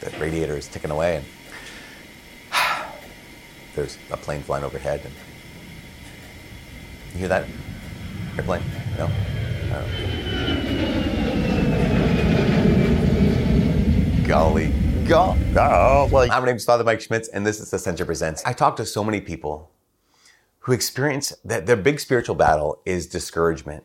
the radiator is ticking away, and there's a plane flying overhead. And you hear that airplane? No. Golly, go, go. Well, my name is Father Mike Schmitz, and this is Ascension Presents. I talk to so many people who experience that their big spiritual battle is discouragement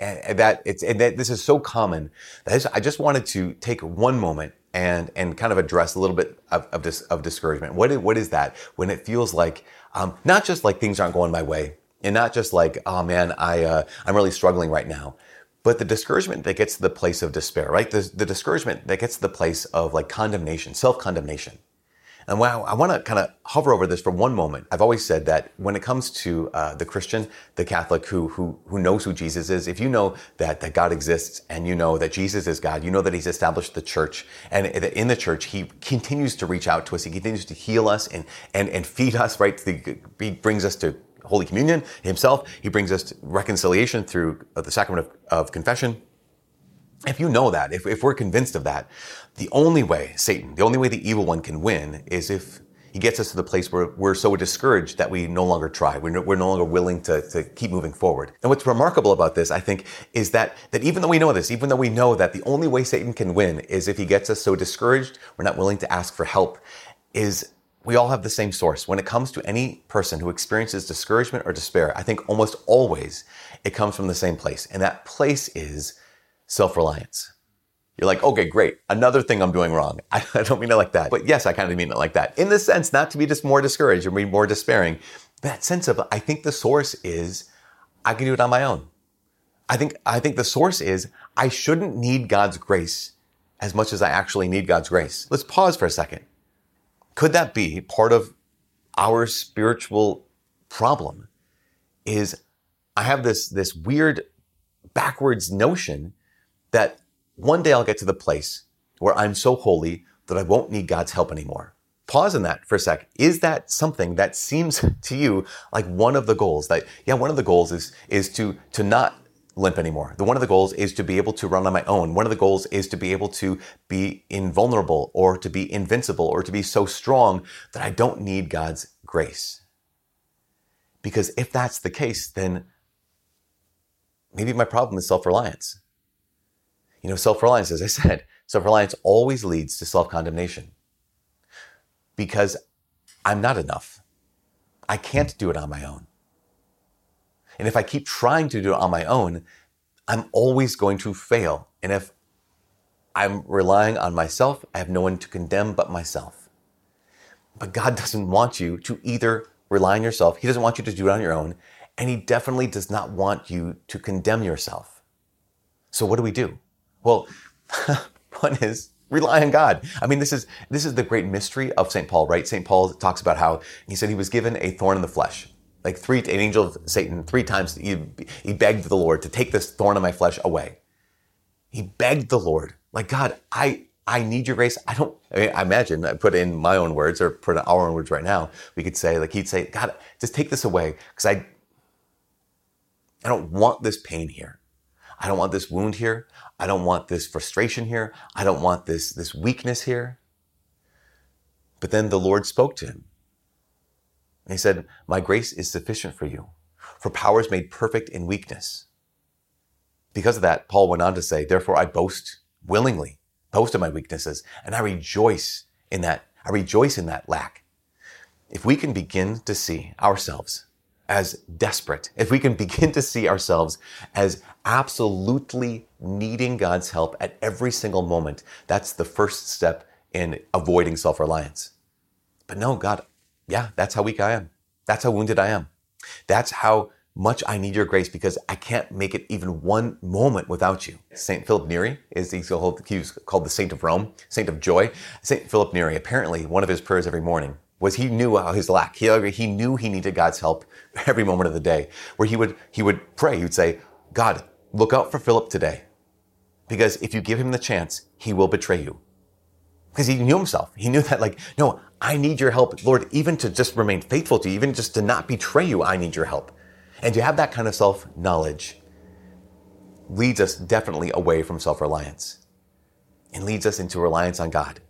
and that it's and that this is so common that I just wanted to take one moment and and kind of address a little bit of of, of discouragement. What is, what is that when it feels like um, not just like things aren't going my way, and not just like oh man I uh, I'm really struggling right now, but the discouragement that gets to the place of despair, right? The, the discouragement that gets to the place of like condemnation, self condemnation. And wow, I want to kind of hover over this for one moment. I've always said that when it comes to uh, the Christian, the Catholic who, who, who knows who Jesus is, if you know that, that God exists and you know that Jesus is God, you know that he's established the church and in the church, he continues to reach out to us. He continues to heal us and, and, and feed us, right? He brings us to Holy Communion himself. He brings us reconciliation through the sacrament of, of confession. If you know that, if, if we're convinced of that, the only way Satan, the only way the evil one can win is if he gets us to the place where we're so discouraged that we no longer try. We're no, we're no longer willing to, to keep moving forward. And what's remarkable about this, I think, is that, that even though we know this, even though we know that the only way Satan can win is if he gets us so discouraged, we're not willing to ask for help, is we all have the same source. When it comes to any person who experiences discouragement or despair, I think almost always it comes from the same place. And that place is self-reliance. You're like, okay, great. Another thing I'm doing wrong. I, I don't mean it like that. But yes, I kind of mean it like that. In the sense, not to be just more discouraged or be more despairing, that sense of, I think the source is, I can do it on my own. I think, I think the source is, I shouldn't need God's grace as much as I actually need God's grace. Let's pause for a second. Could that be part of our spiritual problem? Is I have this, this weird backwards notion that one day I'll get to the place where I'm so holy that I won't need God's help anymore. Pause on that for a sec. Is that something that seems to you like one of the goals that, yeah, one of the goals is, is to, to not limp anymore. The one of the goals is to be able to run on my own. One of the goals is to be able to be invulnerable or to be invincible or to be so strong that I don't need God's grace. Because if that's the case, then maybe my problem is self-reliance. You know, self reliance, as I said, self reliance always leads to self condemnation because I'm not enough. I can't do it on my own. And if I keep trying to do it on my own, I'm always going to fail. And if I'm relying on myself, I have no one to condemn but myself. But God doesn't want you to either rely on yourself, He doesn't want you to do it on your own, and He definitely does not want you to condemn yourself. So what do we do? Well, one is rely on God. I mean, this is this is the great mystery of St. Paul, right? St. Paul talks about how he said he was given a thorn in the flesh. Like three, an angel of Satan, three times he, he begged the Lord to take this thorn in my flesh away. He begged the Lord, like, God, I, I need your grace. I don't, I, mean, I imagine, I put in my own words or put in our own words right now. We could say, like, he'd say, God, just take this away because I, I don't want this pain here. I don't want this wound here. I don't want this frustration here. I don't want this, this weakness here. But then the Lord spoke to him. And he said, My grace is sufficient for you, for power is made perfect in weakness. Because of that, Paul went on to say, Therefore I boast willingly, boast of my weaknesses, and I rejoice in that. I rejoice in that lack. If we can begin to see ourselves as desperate, if we can begin to see ourselves as absolutely needing God's help at every single moment, that's the first step in avoiding self reliance. But no, God, yeah, that's how weak I am. That's how wounded I am. That's how much I need your grace because I can't make it even one moment without you. St. Philip Neri is he's called, called the Saint of Rome, Saint of Joy. St. Philip Neri, apparently one of his prayers every morning was he knew his lack. He, he knew he needed God's help every moment of the day. Where he would he would pray. He would say, "God, look out for Philip today, because if you give him the chance, he will betray you." Because he knew himself. He knew that, like, no, I need your help, Lord, even to just remain faithful to you, even just to not betray you. I need your help, and to have that kind of self knowledge leads us definitely away from self reliance, and leads us into reliance on God.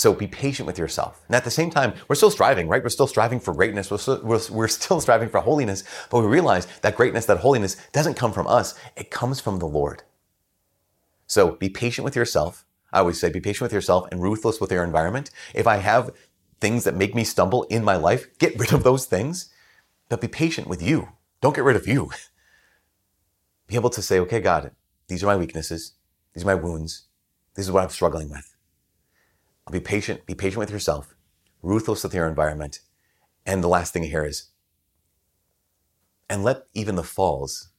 So be patient with yourself. And at the same time, we're still striving, right? We're still striving for greatness. We're still, we're, we're still striving for holiness, but we realize that greatness, that holiness doesn't come from us. It comes from the Lord. So be patient with yourself. I always say be patient with yourself and ruthless with your environment. If I have things that make me stumble in my life, get rid of those things, but be patient with you. Don't get rid of you. Be able to say, okay, God, these are my weaknesses. These are my wounds. This is what I'm struggling with. Be patient. Be patient with yourself. Ruthless with your environment. And the last thing here is, and let even the falls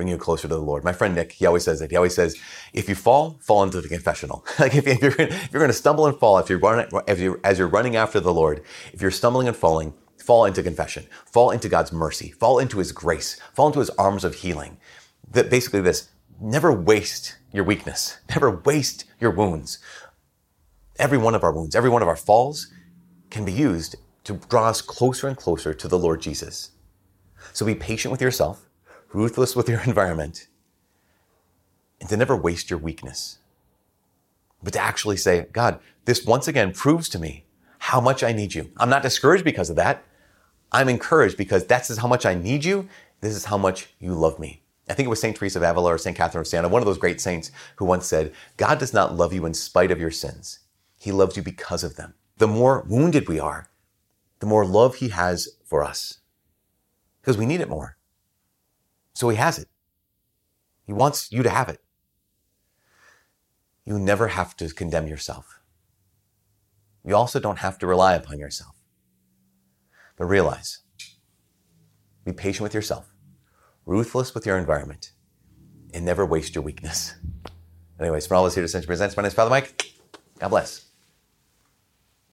bring you closer to the Lord. My friend Nick, he always says that. He always says, if you fall, fall into the confessional. like if, you're, if you're going to stumble and fall, if you're running, if you're, as you're running after the Lord, if you're stumbling and falling, fall into confession, fall into God's mercy, fall into His grace, fall into His arms of healing. That basically this, never waste your weakness, never waste your wounds. Every one of our wounds, every one of our falls can be used to draw us closer and closer to the Lord Jesus. So be patient with yourself ruthless with your environment, and to never waste your weakness. But to actually say, God, this once again proves to me how much I need you. I'm not discouraged because of that. I'm encouraged because that's how much I need you. This is how much you love me. I think it was St. Teresa of Avila or St. Catherine of Siena, one of those great saints who once said, God does not love you in spite of your sins. He loves you because of them. The more wounded we are, the more love he has for us. Because we need it more. So he has it. He wants you to have it. You never have to condemn yourself. You also don't have to rely upon yourself. But realize, be patient with yourself, ruthless with your environment, and never waste your weakness. Anyways, from all of us here to Ascension Presents, my name is Father Mike. God bless.